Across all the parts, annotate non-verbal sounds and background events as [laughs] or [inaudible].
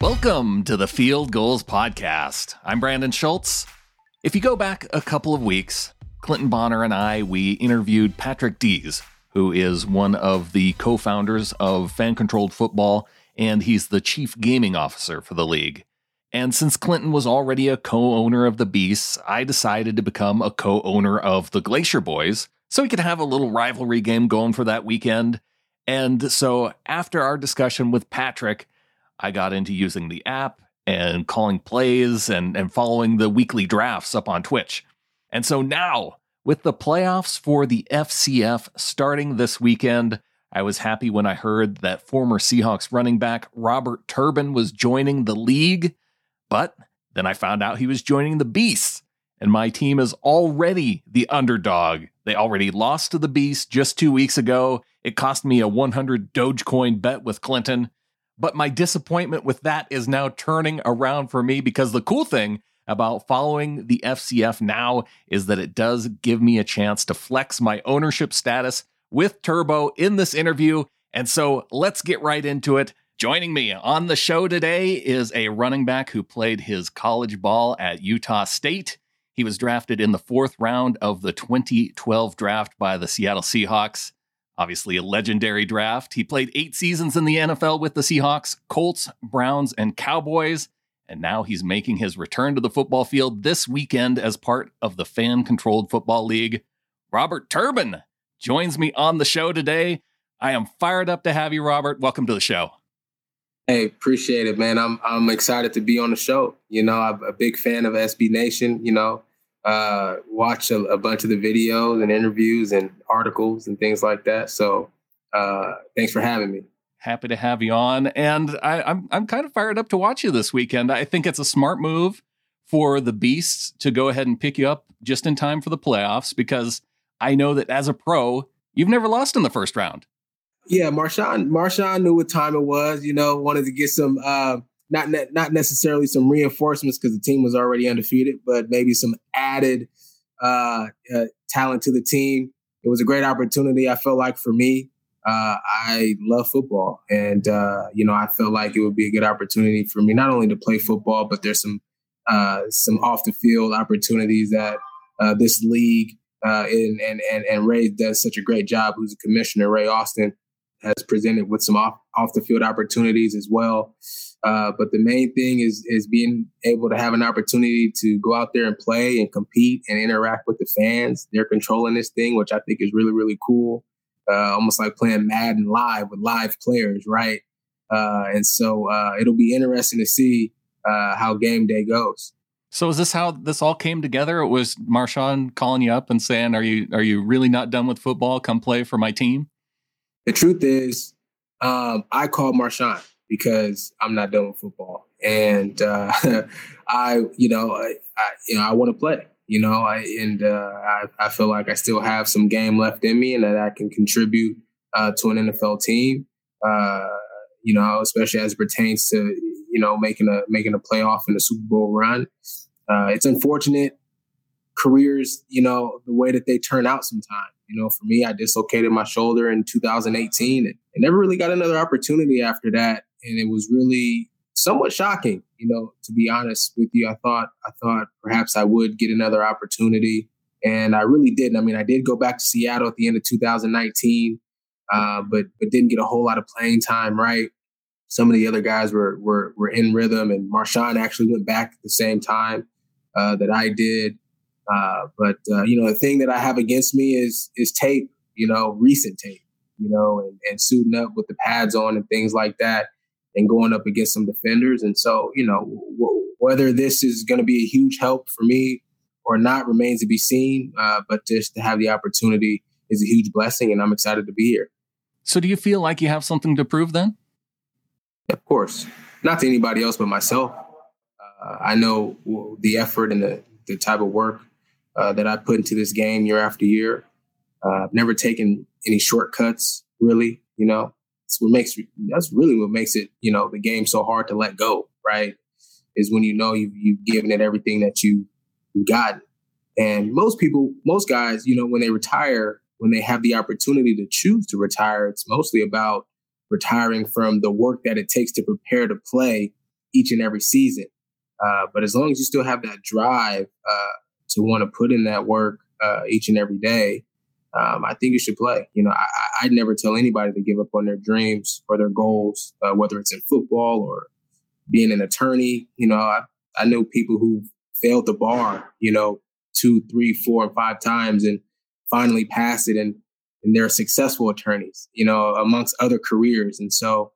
Welcome to the Field Goals Podcast. I'm Brandon Schultz. If you go back a couple of weeks, Clinton Bonner and I, we interviewed Patrick Dees, who is one of the co founders of Fan Controlled Football, and he's the chief gaming officer for the league. And since Clinton was already a co owner of the Beasts, I decided to become a co owner of the Glacier Boyz so we could have a little rivalry game going for that weekend. And so after our discussion with Patrick, I got into using the app and calling plays and, and following the weekly drafts up on Twitch. And so now, with the playoffs for the FCF starting this weekend, I was happy when I heard that former Seahawks running back Robert Turbin was joining the league. But then I found out he was joining the Beasts, and my team is already the underdog. They already lost to the Beast just two weeks ago. It cost me a 100 Dogecoin bet with Clinton. But my disappointment with that is now turning around for me because the cool thing about following the FCF now is that it does give me a chance to flex my ownership status with Turbo in this interview. And so let's get right into it. Joining me on the show today is a running back who played his college ball at Utah State. He was drafted in the fourth round of the 2012 draft by the Seattle Seahawks. Obviously, a legendary draft. He played eight seasons in the NFL with the Seahawks, Colts, Browns, and Cowboys. And now he's making his return to the football field this weekend as part of the fan controlled football league. Robert Turbin joins me on the show today. I am fired up to have you, Robert. Welcome to the show. Hey, appreciate it, man. I'm I'm excited to be on the show. You know, I'm a big fan of SB Nation. You know, uh, watch a, a, bunch of the videos and interviews and articles and things like that. So uh, thanks for having me. Happy to have you on, and I, I'm I'm kind of fired up to watch you this weekend. I think it's a smart move for the Beasts to go ahead and pick you up just in time for the playoffs because I know that as a pro, you've never lost in the first round. Yeah, Marshawn Marshawn knew what time it was. You know, wanted to get some. Uh, not ne- not necessarily some reinforcements because the team was already undefeated, but maybe some added uh, uh, talent to the team. It was a great opportunity. I felt like for me, uh, I love football, and uh, you know, I felt like it would be a good opportunity for me not only to play football, but there's some uh, some off the field opportunities that uh, this league and and and and Ray does such a great job. Who's a commissioner, Ray Austin, has presented with some off off the field opportunities as well. Uh, but the main thing is is being able to have an opportunity to go out there and play and compete and interact with the fans. They're controlling this thing, which I think is really really cool. Uh, almost like playing Madden live with live players, right? Uh, and so uh, it'll be interesting to see uh, how game day goes. So is this how this all came together? It was Marshawn calling you up and saying, "Are you are you really not done with football? Come play for my team." The truth is, um, I called Marshawn because I'm not done with football, and uh, [laughs] I, you know, I, I you know, I want to play. You know, I, and uh, I, I feel like I still have some game left in me, and that I can contribute uh, to an NFL team. Uh, you know, especially as it pertains to you know making a making a playoff in a Super Bowl run. Uh, it's unfortunate careers, you know, the way that they turn out sometimes. You know, for me, I dislocated my shoulder in 2018 and, and never really got another opportunity after that and it was really somewhat shocking. You know, to be honest with you, I thought I thought perhaps I would get another opportunity, and I really didn't. I mean, I did go back to Seattle at the end of 2019, uh, but but didn't get a whole lot of playing time. Right, some of the other guys were were were in rhythm, and Marshawn actually went back at the same time uh, that I did. Uh, but uh, you know, the thing that I have against me is is tape. You know, recent tape. You know, and, and suiting up with the pads on and things like that and going up against some defenders. And so, you know, w- whether this is going to be a huge help for me or not remains to be seen. Uh, but just to have the opportunity is a huge blessing, and I'm excited to be here. So, do you feel like you have something to prove then? Of course, not to anybody else but myself. Uh, I know the effort and the, the type of work uh, that I put into this game year after year. Uh, I've never taken any shortcuts, really. You know, that's what makes that's really what makes it you know the game so hard to let go right is when you know you've, you've given it everything that you you got and most people most guys you know when they retire when they have the opportunity to choose to retire it's mostly about retiring from the work that it takes to prepare to play each and every season. Uh, but as long as you still have that drive uh, to want to put in that work uh, each and every day, um, I think you should play. You know, I, I never tell anybody to give up on their dreams or their goals, uh, whether it's in football or being an attorney. You know, I, I know people who failed the bar, you know, two, three, four, and five times and finally passed it. And, and they're successful attorneys, you know, amongst other careers. And so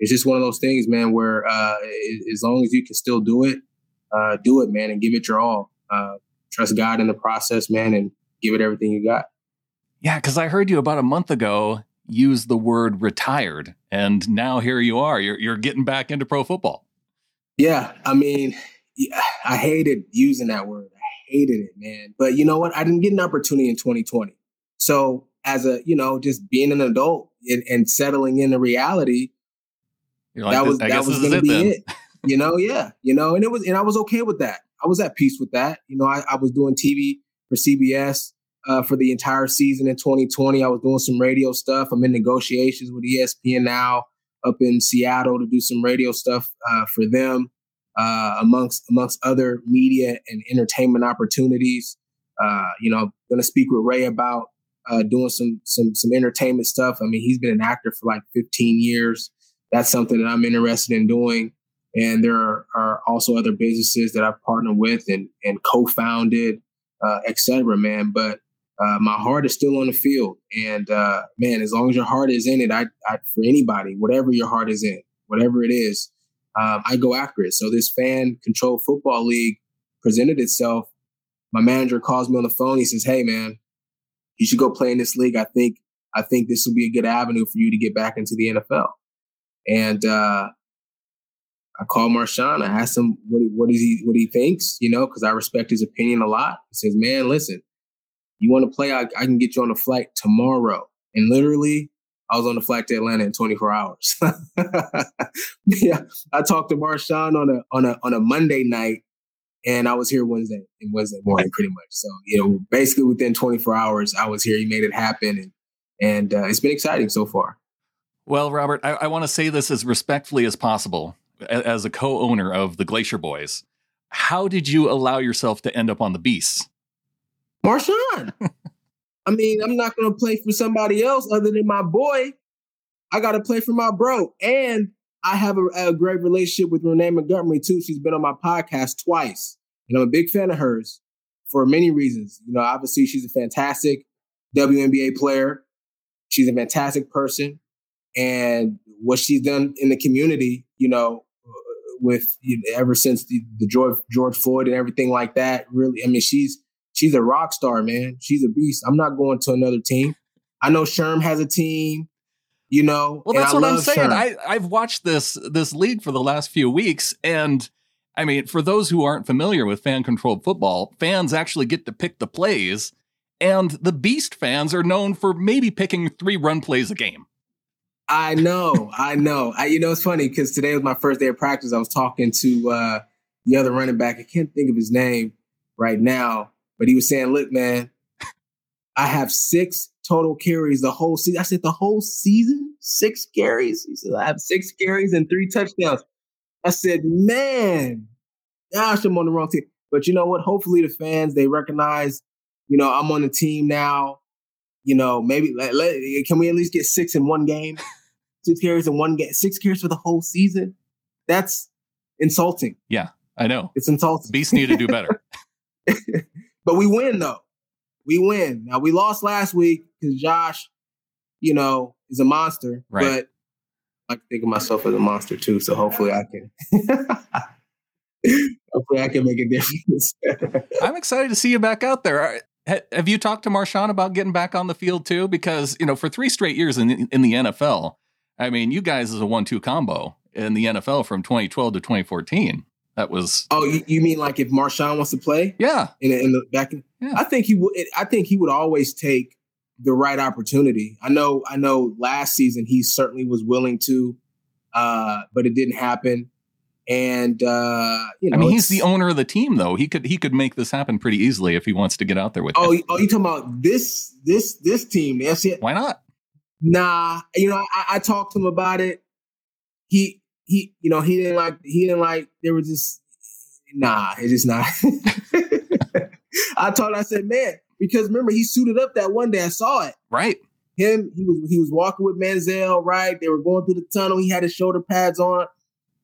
it's just one of those things, man, where uh, as long as you can still do it, uh, do it, man, and give it your all. Uh, trust God in the process, man, and give it everything you got. Yeah, because I heard you about a month ago use the word retired, and now here you are. You're you're getting back into pro football. Yeah, I mean, yeah, I hated using that word. I hated it, man. But you know what? I didn't get an opportunity in 2020. So as a, you know, just being an adult and, and settling into reality, like, that was that was to be then. it. You know, yeah, you know, and it was, and I was okay with that. I was at peace with that. You know, I, I was doing TV for CBS uh, for the entire season in 2020. I was doing some radio stuff. I'm in negotiations with ESPN now up in Seattle to do some radio stuff uh, for them, uh, amongst amongst other media and entertainment opportunities. Uh, you know, going to speak with Ray about uh, doing some some some entertainment stuff. I mean, he's been an actor for like 15 years. That's something that I'm interested in doing. And there are, are also other businesses that I've partnered with and and co-founded, uh, et cetera, man. But uh, my heart is still on the field. And uh, man, as long as your heart is in it, I, I, for anybody, whatever your heart is in, whatever it is, um, I go after it. So this fan controlled football league presented itself. My manager calls me on the phone. He says, "Hey, man, you should go play in this league. I think I think this will be a good avenue for you to get back into the NFL." And uh, I called Marshawn. I asked him what what is he what he thinks, you know, because I respect his opinion a lot. He says, "Man, listen, you want to play? I, I can get you on a flight tomorrow. And literally, I was on the flight to Atlanta in 24 hours. [laughs] yeah, I talked to Marshawn on a on a on a Monday night, and I was here Wednesday and Wednesday morning, pretty much. So you know, basically within 24 hours, I was here. He made it happen, and and uh, it's been exciting so far. Well, Robert, I, I want to say this as respectfully as possible. As a co-owner of the Glacier Boyz, how did you allow yourself to end up on the Beasts? Marshawn. I mean, I'm not going to play for somebody else other than my boy. I got to play for my bro. And I have a, a, great relationship with Renee Montgomery, too. She's been on my podcast twice. And I'm a big fan of hers for many reasons. You know, obviously, she's a fantastic WNBA player. She's a fantastic person. And what she's done in the community, you know, with you know, ever since the, the George, George Floyd and everything like that, really, I mean, she's she's a rock star, man. She's a beast. I'm not going to another team. I know Sherm has a team. You know, well, that's what I'm saying. I I've watched this this league for the last few weeks, and I mean, for those who aren't familiar with fan controlled football, fans actually get to pick the plays, and the Beast fans are known for maybe picking three run plays a game. I know, I know. I, you know, it's funny because today was my first day of practice. I was talking to uh, the other running back. I can't think of his name right now, but he was saying, look, man, I have six total carries the whole season. I said, the whole season? Six carries? He said, I have six carries and three touchdowns. I said, man, gosh, I'm on the wrong team. But you know what? Hopefully the fans, they recognize, you know, I'm on the team now. You know, maybe let, let, can we at least get six in one game? [laughs] six carries in one game, six carries for the whole season? That's insulting. Yeah, I know. It's insulting. Beast need to do better. [laughs] But we win though. We win. Now we lost last week because Josh, you know, is a monster. Right. But I think of myself as a monster too. So hopefully I can [laughs] hopefully I can make a difference. [laughs] I'm excited to see you back out there. Have you talked to Marshawn about getting back on the field too? Because, you know, for three straight years in, in the NFL, I mean, you guys is a one two combo in the NFL from 2012 to 2014. That was. Oh, you, you mean like if Marshawn wants to play? Yeah. In, in the back, yeah. I think he would. I think he would always take the right opportunity. I know. I know. Last season, he certainly was willing to, uh, but it didn't happen. And uh, you know, I mean, he's the owner of the team, though. He could he could make this happen pretty easily if he wants to get out there with. Oh, it. oh, you talking about this this this team? That's it. Why not? Nah, you know, I, I talked to him about it. He he, you know, he didn't like, he didn't like, there was just, nah, it's just not. [laughs] I told him, I said, man, because remember, he suited up that one day. I saw it. Right. Him, he was he was walking with Manziel, right? They were going through the tunnel. He had his shoulder pads on.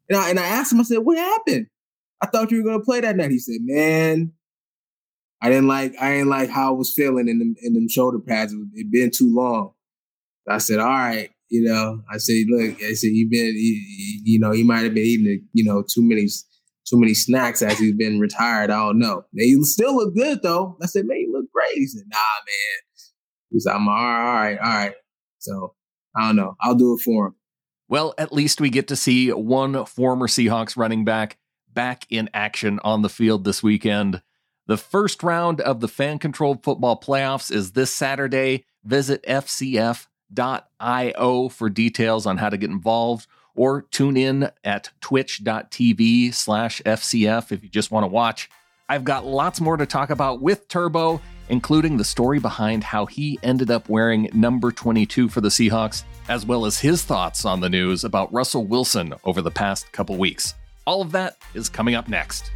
And I, and I asked him, I said, what happened? I thought you were going to play that night. He said, man, I didn't like I didn't like how I was feeling in them in them shoulder pads. It had been too long. I said, all right, you know. I said, look, I said you've been, you, you know, he might have been eating, you know, too many too many snacks as he's been retired. I don't know. He still look good though. I said, man, you look great. He said, nah, man. He said, I'm all right, all right. So I don't know. I'll do it for him. Well, at least we get to see one former Seahawks running back back in action on the field this weekend. The first round of the fan controlled football playoffs is this Saturday. Visit FCF.io for details on how to get involved or tune in at twitch.tv slash FCF if you just want to watch. I've got lots more to talk about with Turbo, including the story behind how he ended up wearing number 22 for the Seahawks, as well as his thoughts on the news about Russell Wilson over the past couple weeks. All of that is coming up next.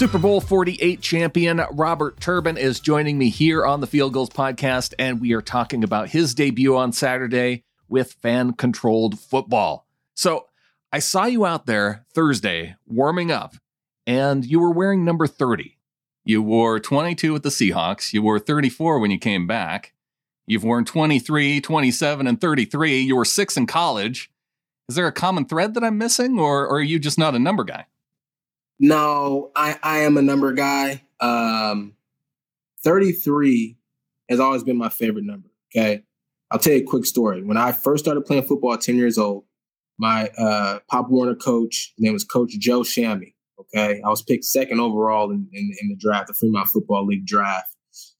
Super Bowl 48 champion Robert Turbin is joining me here on the Field Goals podcast, and we are talking about his debut on Saturday with fan controlled football. So I saw you out there Thursday warming up, and you were wearing number 30. You wore 22 with the Seahawks, you wore 34 when you came back. You've worn 23, 27, and 33. You were six in college. Is there a common thread that I'm missing, or, or are you just not a number guy? No, I, I am a number guy. Um, 33 has always been my favorite number. Okay. I'll tell you a quick story. When I first started playing football at 10 years old, my uh, Pop Warner coach, name was Coach Joe Shammy. Okay. I was picked second overall in, in, in the draft, the Fremont Football League draft.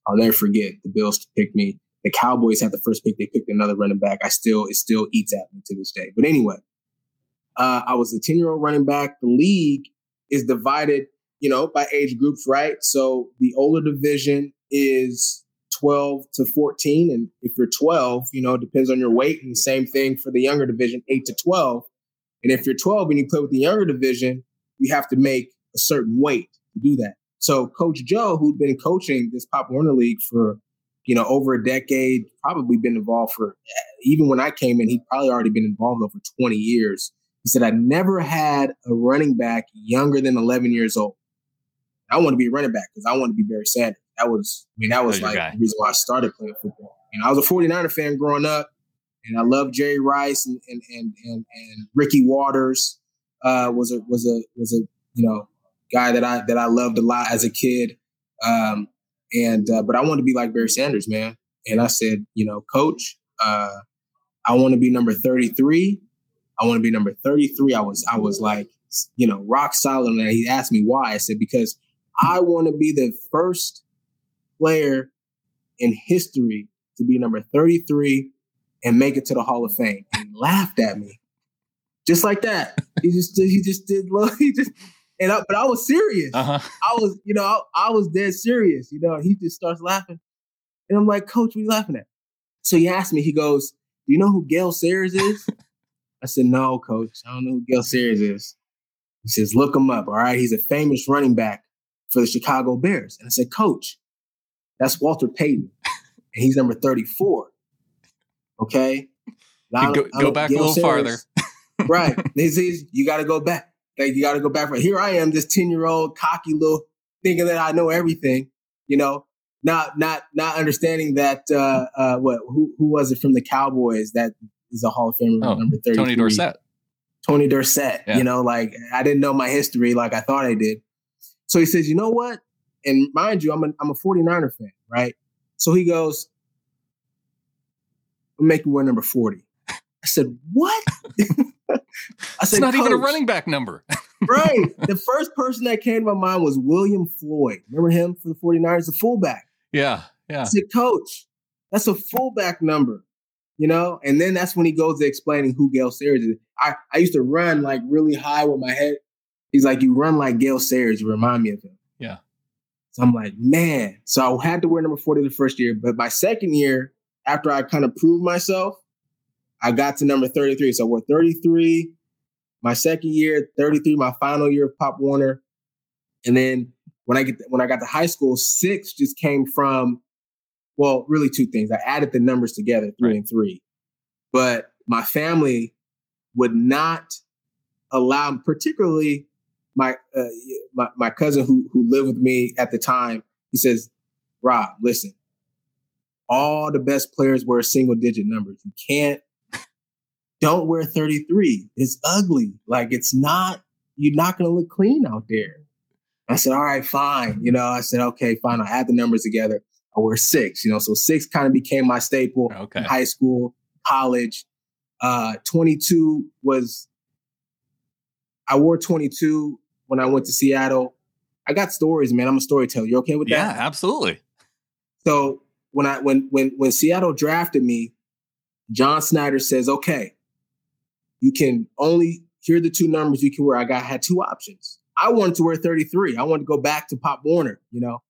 I'll never forget the Bills picked me. The Cowboys had the first pick. They picked another running back. I still, it still eats at me to this day. But anyway, uh, I was a 10 year old running back. The league is divided, you know, by age groups, right? So the older division is 12 to 14. And if you're 12, you know, depends on your weight. And same thing for the younger division, 8 to 12. And if you're 12 and you play with the younger division, you have to make a certain weight to do that. So Coach Joe, who'd been coaching this Pop Warner League for, you know, over a decade, probably been involved for, even when I came in, he'd probably already been involved over 20 years. He said, I never had a running back younger than 11 years old. I want to be a running back because I want to be Barry Sanders. That was, I mean, that was like the reason why I started playing football. You know, I was a 49er fan growing up, and I loved Jerry Rice and and and and, and Ricky Watters uh, was a was a was a you know guy that I that I loved a lot as a kid. Um, and uh, but I wanted to be like Barry Sanders, man. And I said, you know, coach, uh, I want to be number 33 I want to be number 33. I was I was like, you know, rock solid. And he asked me why. I said, because I want to be the first player in history to be number 33 and make it to the Hall of Fame. And he laughed at me. Just like that. He just did, he just did [laughs] he just and I, but I was serious. Uh-huh. I was, you know, I, I, was dead serious, you know, he just starts laughing. And I'm like, Coach, what are you laughing at? So he asked me, he goes, Do you know who Gale Sayers is? [laughs] I said, no, coach. I don't know who Gale Sayers is. He says, look him up. All right. He's a famous running back for the Chicago Bears. And I said, coach, that's Walter Payton. [laughs] and he's number 34. Okay. Now, go, go back Gale a little Sayers, farther. [laughs] right. This is, you got to go back. Like, you got to go back. Here I am, this 10 year old cocky little thinking that I know everything, you know, not, not, not understanding that, uh, uh, what, who, who was it from the Cowboys that is a Hall of Famer oh, number 33. Tony Dorsett. Tony Dorsett. Yeah. You know, like I didn't know my history like I thought I did. So he says, you know what? And mind you, I'm a, I'm a 49er fan, right? So he goes, I'm making wear number 40. I said, what? [laughs] I said, it's not even a running back number. [laughs] right. The first person that came to my mind was William Floyd. Remember him for the 49ers, the fullback? Yeah. Yeah. I said, coach, that's a fullback number you know? And then that's when he goes to explaining who Gale Sayers is. I, I used to run like really high with my head. He's like, you run like Gale Sayers, you remind me of him. Yeah. So I'm like, man. So I had to wear number 40 the first year. But my second year, after I kind of proved myself, I got to number 33. So I wore 33 my second year, 33, my final year of Pop Warner. And then when I get when I got to high school, six just came from, well, really two things. I added the numbers together, three right. and three. But my family would not allow, particularly my uh, my, my cousin who who lived with me at the time. He says, "Rob, listen, all the best players wear single digit numbers. You can't don't wear 33. It's ugly. Like it's not, you're not going to look clean out there. I said, all right, fine. You know, I said, okay, fine. I'll add the numbers together. I wear six, you know, so six kind of became my staple okay. in high school, college. Uh, 22 was, I wore 22 when I went to Seattle. I got stories, man. I'm a storyteller. You okay with that? Yeah, absolutely. So when I when when when Seattle drafted me, John Schneider says, "Okay, you can only here are the two numbers you can wear. I got had two options. I wanted to wear 33. I wanted to go back to Pop Warner, you know.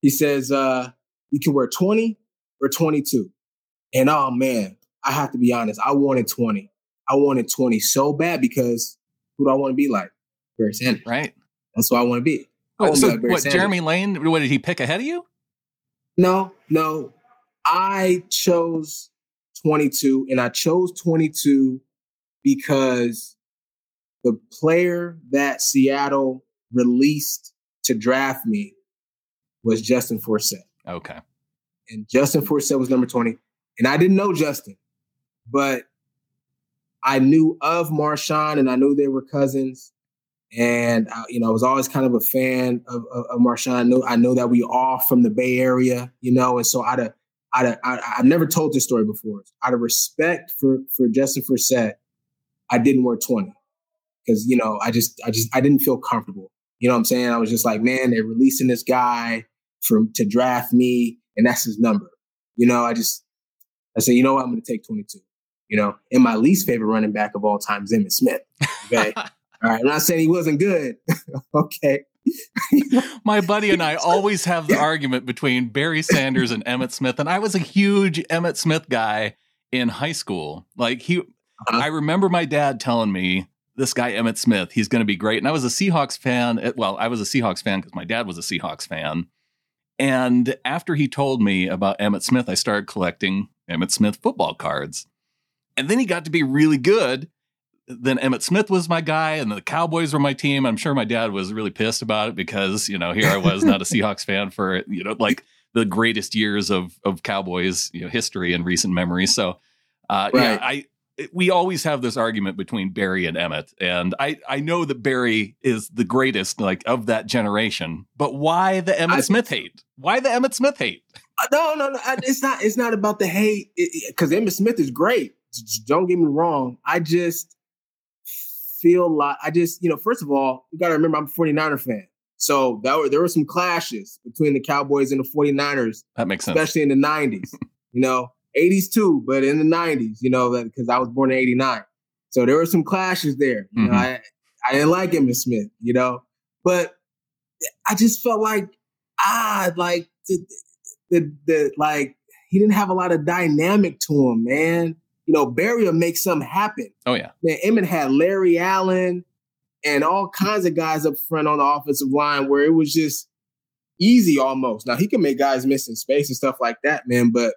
He says, uh, you can wear 20 or 22. And oh man, I have to be honest, I wanted 20. I wanted 20 so bad because who do I want to be like? Barry Sanders. Right. That's what I want to be. Wait, so be like what, Jeremy Lane, what did he pick ahead of you? No, no. I chose 22 and I chose 22 because the player that Seattle released to draft me was Justin Forsett. Okay. And Justin Forsett was number 20. And I didn't know Justin, but I knew of Marshawn and I knew they were cousins. And I, you know, I was always kind of a fan of, of, of Marshawn. I know I know that we all from the Bay Area, you know, and so out of out of I, have never told this story before. Out of respect for for Justin Forsett, I didn't wear 20 because, you know, I just, I just, I didn't feel comfortable. You know what I'm saying? I was just like, man, they're releasing this guy from to draft me and that's his number. You know, I just, I said, you know what? I'm going to take 22. You know, and my least favorite running back of all time is Emmitt Smith. Okay. [laughs] all right. I'm not saying he wasn't good. [laughs] okay. [laughs] My buddy and I always have the argument between Barry Sanders and Emmitt Smith. And I was a huge Emmitt Smith guy in high school. Like he uh-huh. I remember my dad telling me this guy Emmitt Smith, he's going to be great. And I was a Seahawks fan. Eh, well, I was a Seahawks fan because my dad was a Seahawks fan. And after he told me about Emmitt Smith, I started collecting Emmitt Smith football cards. And then he got to be really good. Then Emmitt Smith was my guy, and the Cowboys were my team. I'm sure my dad was really pissed about it because you know here I was not a [laughs] Seahawks fan for you know like the greatest years of of Cowboys you know history and recent memory. So uh, right. yeah, I we always have this argument between Barry and Emmitt, and I I know that Barry is the greatest like of that generation, but why the Emmitt I, Smith hate? Why the Emmitt Smith hate? Uh, no, no, no. It's not. It's not about the hate because Emmitt Smith is great. Don't get me wrong. I just feel like I just you know first of all you got to remember I'm a 49er fan. So that were, there were some clashes between the Cowboys and the 49ers. That makes sense. Especially in the 90s. [laughs] you know, 80s too, but in the 90s, you know, because I was born in 89. So there were some clashes there. You mm-hmm. know, I, I didn't like Emmitt Smith, you know, but I just felt like, ah, like the, the, the, like, he didn't have a lot of dynamic to him, man. You know, Barry will make something happen. Oh, yeah. Man, Emmitt had Larry Allen and all kinds of guys up front on the offensive line where it was just easy almost. Now, he can make guys miss in space and stuff like that, man, but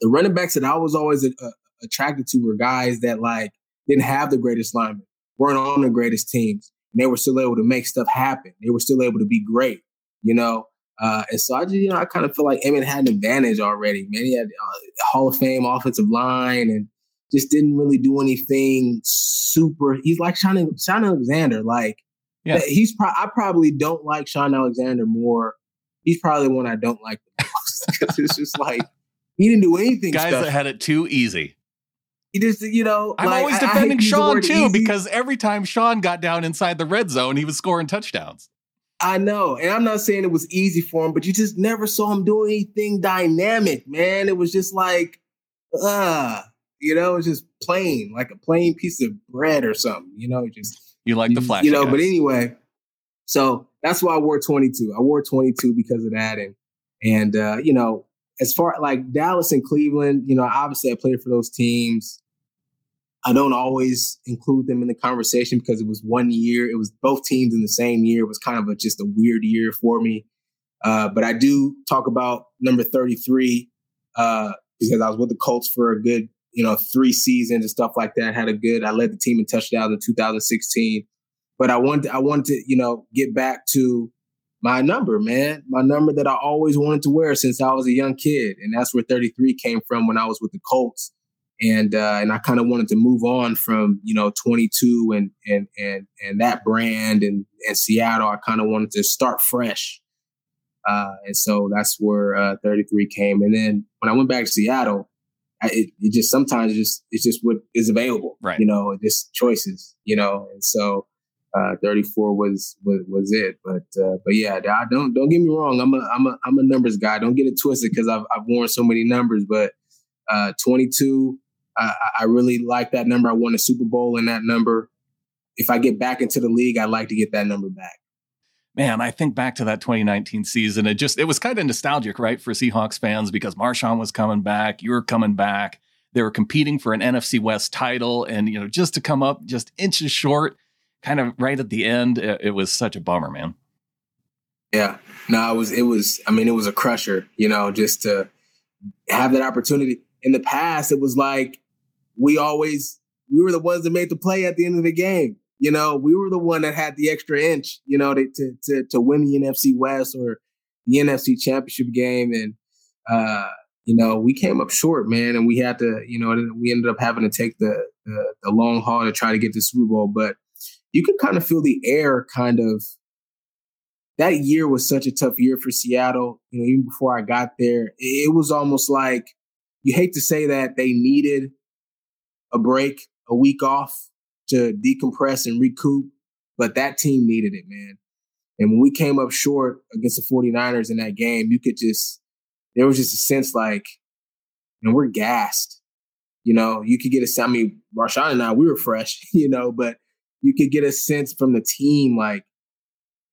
the running backs that I was always a, a, attracted to were guys that like didn't have the greatest linemen, weren't on the greatest teams, and they were still able to make stuff happen. They were still able to be great, you know. Uh, and so I just, you know, I kind of feel like Emmitt had an advantage already. Man, he had uh, Hall of Fame offensive line and just didn't really do anything super. He's like Shaun, Shaun Alexander. Like, yeah. he's pro- I probably don't like Shaun Alexander more. He's probably the one I don't like the [laughs] most because it's just like he didn't do anything. Guys special. that had it too easy. He just, you know, I'm like, always defending Shaun too easy. because every time Shaun got down inside the red zone, he was scoring touchdowns. I know, and I'm not saying it was easy for him, but you just never saw him do anything dynamic, man. It was just like, uh, you know, it was just plain, like a plain piece of bread or something, you know, just you like the flash, you know. Guys. But anyway, so that's why I wore 22. I wore 22 because of that. And, and, uh, you know, as far like Dallas and Cleveland, you know, obviously I played for those teams. I don't always include them in the conversation because it was one year. It was both teams in the same year. It was kind of a, just a weird year for me. Uh, but I do talk about number 33 uh, because I was with the Colts for a good, you know, three seasons and stuff like that. Had a good. I led the team in touchdowns in 2016. But I wanted, I wanted to, you know, get back to my number, man, my number that I always wanted to wear since I was a young kid, and that's where 33 came from when I was with the Colts, and uh, and I kind of wanted to move on from you know 22 and and and and that brand and and Seattle. I kind of wanted to start fresh, uh, and so that's where uh, 33 came. And then when I went back to Seattle, I, it, it just sometimes just it's just what is available, right? You know, just choices, you know, and so uh, 34 was, was was it. But uh, but yeah, don't don't get me wrong. I'm a I'm a I'm a numbers guy. Don't get it twisted because I've I've worn so many numbers. But uh, 22, I, I really like that number. I won a Super Bowl in that number. If I get back into the league, I'd like to get that number back. Man, I think back to that 2019 season. It just it was kind of nostalgic, right, for Seahawks fans because Marshawn was coming back, you were coming back. They were competing for an NFC West title, and you know, just to come up just inches short kind of right at the end, it, it was such a bummer, man. Yeah, no, it was it was. I mean, it was a crusher. You know, just to have that opportunity. In the past, it was like we always we were the ones that made the play at the end of the game. You know, we were the one that had the extra inch. You know, to to to, to win the NFC West or the NFC Championship game, and uh, you know, we came up short, man, and we had to. You know, we ended up having to take the the, the long haul to try to get the Super Bowl, but you can kind of feel the air kind of that year was such a tough year for Seattle. You know, even before I got there, it was almost like you hate to say that they needed a break, a week off to decompress and recoup, but that team needed it, man. And when we came up short against the 49ers in that game, you could just, there was just a sense like, know, we're gassed. You know, you could get a, I mean, Marshawn and I, we were fresh, [laughs] you know, but you could get a sense from the team, like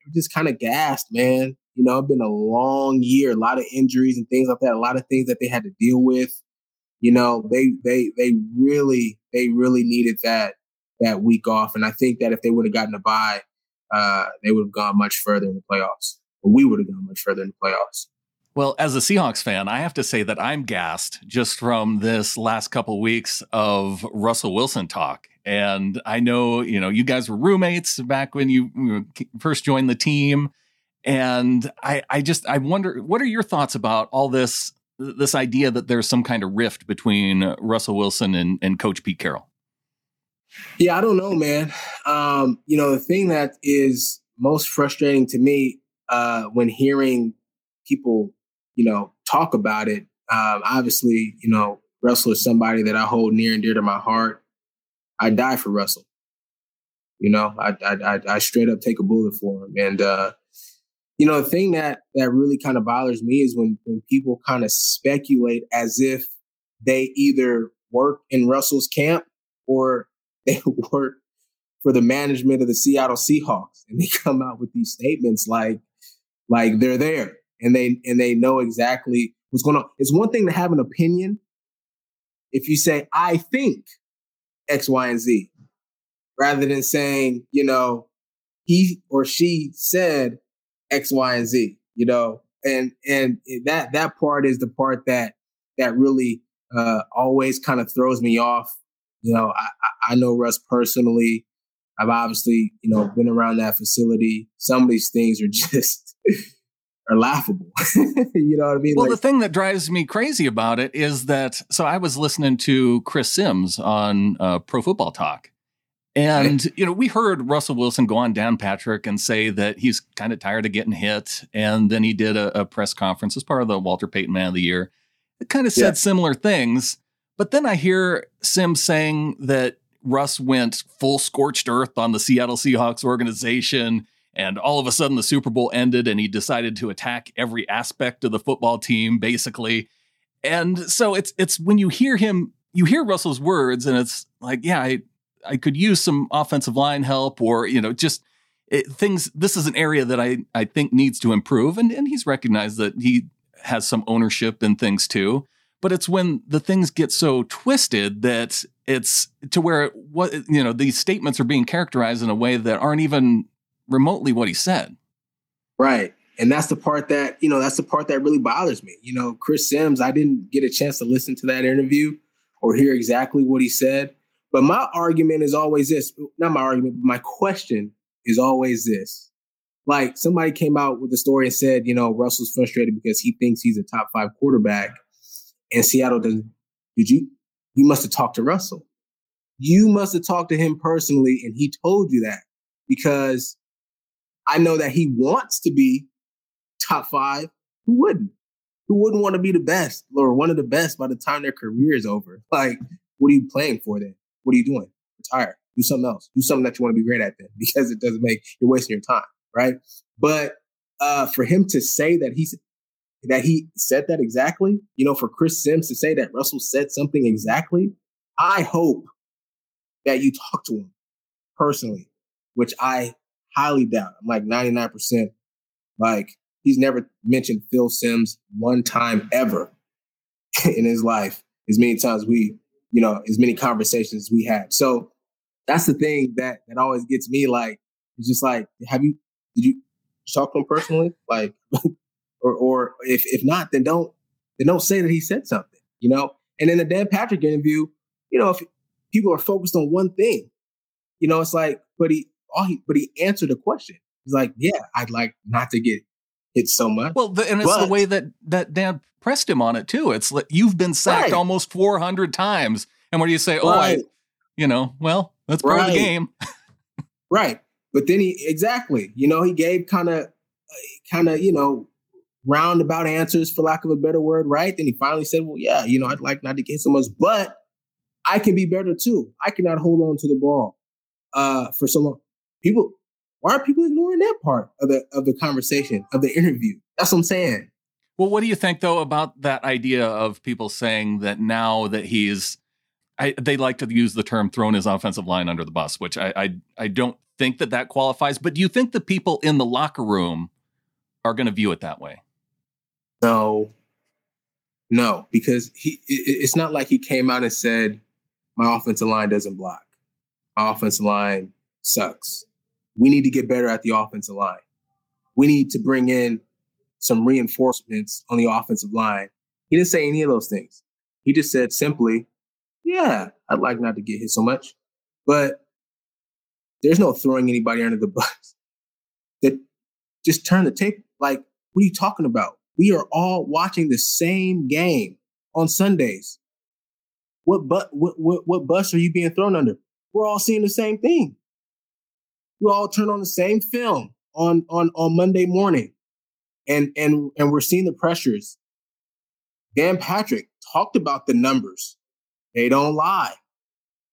I'm just kind of gassed, man. You know, it's been a long year, a lot of injuries and things like that, a lot of things that they had to deal with. You know, they they they really they really needed that that week off, and I think that if they would have gotten a bye, uh, they would have gone much further in the playoffs. Or we would have gone much further in the playoffs. Well, as a Seahawks fan, I have to say that I'm gassed just from this last couple weeks of Russell Wilson talk. And I know, you know, you guys were roommates back when you first joined the team. And I, I just, I wonder, what are your thoughts about all this, this idea that there's some kind of rift between Russell Wilson and, and Coach Pete Carroll? Yeah, I don't know, man. Um, you know, the thing that is most frustrating to me uh, when hearing people, you know, talk about it, um, obviously, you know, Russell is somebody that I hold near and dear to my heart. I die for Russell. You know, I, I, I, straight up take a bullet for him. And, uh, you know, the thing that, that really kind of bothers me is when, when people kind of speculate as if they either work in Russell's camp or [laughs] they work for the management of the Seattle Seahawks. And they come out with these statements like, like they're there and they, and they know exactly what's going on. It's one thing to have an opinion. If you say, I think X, Y, and Z, rather than saying, you know, he or she said X, Y, and Z, you know, and and that that part is the part that that really uh, always kind of throws me off. You know, I, I know Russ personally. I've obviously, you know, been around that facility. Some of these things are [laughs] just are laughable. [laughs] you know what I mean? Well, like, the thing that drives me crazy about it is that so I was listening to Chris Sims on uh, Pro Football Talk. And, you know, we heard Russell Wilson go on Dan Patrick and say that he's kind of tired of getting hit. And then he did a, a, press conference as part of the Walter Payton Man of the Year. It kind of said yeah. similar things. But then I hear Sims saying that Russ went full scorched earth on the Seattle Seahawks organization and all of a sudden, the Super Bowl ended, and he decided to attack every aspect of the football team, basically. And so it's it's when you hear him, you hear Russell's words, and it's like, yeah, I I could use some offensive line help, or you know, just it, things this is an area that I, I think needs to improve and, and he's recognized that he has some ownership in things too but it's when the things get so twisted that it's to where what you know these statements are being characterized in a way that aren't even remotely what he said right and that's the part that you know that's the part that really bothers me you know chris sims i didn't get a chance to listen to that interview or hear exactly what he said but my argument is always this not my argument but my question is always this like somebody came out with a story and said you know russell's frustrated because he thinks he's a top five quarterback and Seattle doesn't. Did you? You must have talked to Russell. You must have talked to him personally, and he told you that because I know that he wants to be top five. Who wouldn't? Who wouldn't want to be the best or one of the best by the time their career is over? Like, what are you playing for then? What are you doing? Retire. Do something else. Do something that you want to be great at then, [laughs] because it doesn't make you're wasting your time, right? But uh, for him to say that he's that he said that exactly. You know, for Chris Sims to say that Russell said something exactly, I hope that you talk to him personally, which I highly doubt. I'm like 99%. Like he's never mentioned Phil Sims one time ever [laughs] in his life, as many times we, you know, as many conversations we had. So that's the thing that that always gets me like, it's just like, have you did you talk to him personally? Like [laughs] or or if if not, then don't then don't say that he said something, you know. And in the Dan Patrick interview, you know, if people are focused on one thing, you know, it's like, but he all he but he answered the question. He's like, yeah, I'd like not to get hit so much. Well, the, and it's but, the way that that Dan pressed him on it too. It's like you've been sacked right. almost 400 times, and what do you say? Oh, right. I, you know, well, that's part right. of the game. [laughs] right, but then he exactly, you know, he gave kind of, kind of, you know, roundabout answers, for lack of a better word, right? Then he finally said, Well, yeah, you know, I'd like not to get so much, but I can be better too. I cannot hold on to the ball uh, for so long. People, why are people ignoring that part of the of the conversation, of the interview? That's what I'm saying. Well, what do you think though about that idea of people saying that now that he's I, they like to use the term thrown his offensive line under the bus, which I, I I don't think that that qualifies. But do you think the people in the locker room are going to view it that way? No, no, because he it's not like he came out and said my offensive line doesn't block. My offensive line sucks. We need to get better at the offensive line. We need to bring in some reinforcements on the offensive line. He didn't say any of those things. He just said simply, yeah, I'd like not to get hit so much, but there's no throwing anybody under the [laughs] bus. That just turn the tape. Like, what are you talking about? we are all watching the same game on Sundays. What but what, what what bus are you being thrown under? We're all seeing the same thing. We all turn on the same film on on on Monday morning, and and and we're seeing the pressures. Dan Patrick talked about the numbers; they don't lie.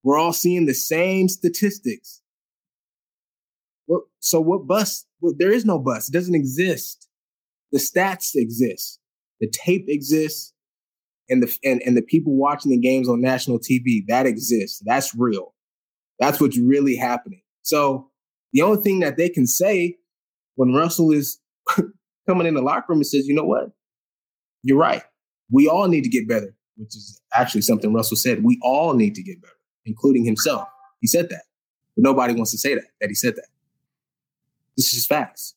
We're all seeing the same statistics. What, so what bus? Well, there is no bus. It doesn't exist the stats exist, the tape exists, and the and, and the people watching the games on national TV that exists. That's real. That's what's really happening. So the only thing that they can say when Russell is [laughs] coming in the locker room and says, "You know what? You're right. We all need to get better," which is actually something Russell said. We all need to get better, including himself. He said that, but nobody wants to say that. That he said that. This is just facts.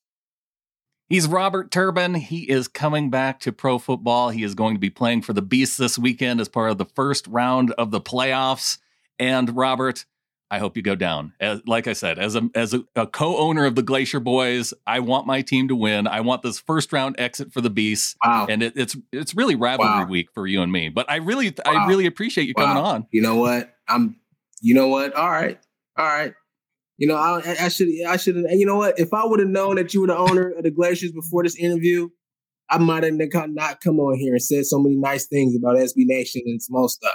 He's Robert Turbin. He is coming back to pro football. He is going to be playing for the Beasts this weekend as part of the first round of the playoffs. And Robert, I hope you go down. As, like I said, as a as a, a, co-owner of the Glacier Boyz, I want my team to win. I want this first round exit for the Beasts. Wow. And it, it's it's really rivalry wow. week for you and me. But I really wow. I really appreciate you coming on. You know what? I'm. You know what? All right. All right. You know, I, I should, I should have. You know what? If I would have known that you were the owner of the Glaciers before this interview, I might have not come on here and said so many nice things about SB Nation and small stuff.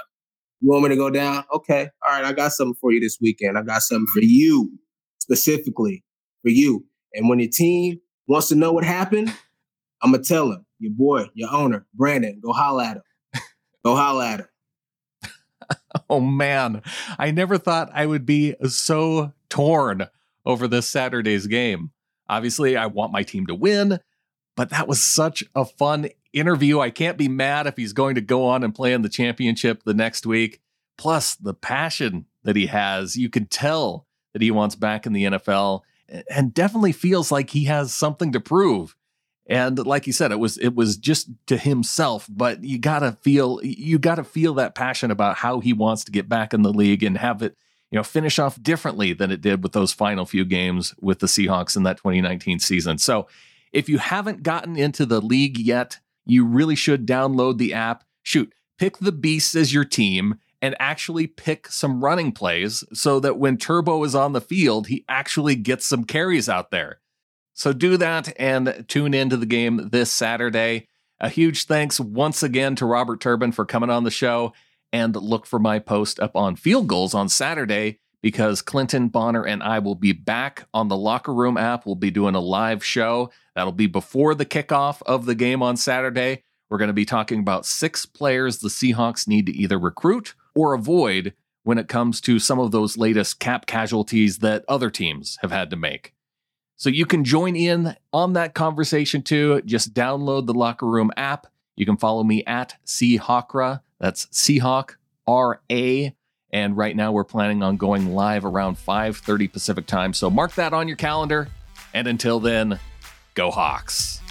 You want me to go down? Okay, all right. I got something for you this weekend. I got something for you specifically for you. And when your team wants to know what happened, I'm gonna tell them. Your boy, your owner, Brandon, go holla at him. Go holla at him. [laughs] oh man, I never thought I would be so torn over this Saturday's game. Obviously, I want my team to win, but that was such a fun interview. I can't be mad if he's going to go on and play in the championship the next week. Plus, the passion that he has, you can tell that he wants back in the NFL and definitely feels like he has something to prove. And like you said, it was it was just to himself, but you gotta feel you gotta feel that passion about how he wants to get back in the league and have it, you know, finish off differently than it did with those final few games with the Seahawks in that 2019 season. So if you haven't gotten into the league yet, you really should download the app. Shoot, pick the Beasts as your team and actually pick some running plays so that when Turbo is on the field, he actually gets some carries out there. So do that and tune into the game this Saturday. A huge thanks once again to Robert Turbin for coming on the show. And look for my post up on Field Gulls on Saturday because Clinton Bonner and I will be back on the Locker Room app. We'll be doing a live show. That'll be before the kickoff of the game on Saturday. We're going to be talking about six players the Seahawks need to either recruit or avoid when it comes to some of those latest cap casualties that other teams have had to make. So you can join in on that conversation too. Just download the Locker Room app. You can follow me at Seahawkra. That's Seahawk R A. And right now we're planning on going live around 5:30 Pacific time. So mark that on your calendar. And until then, go Hawks.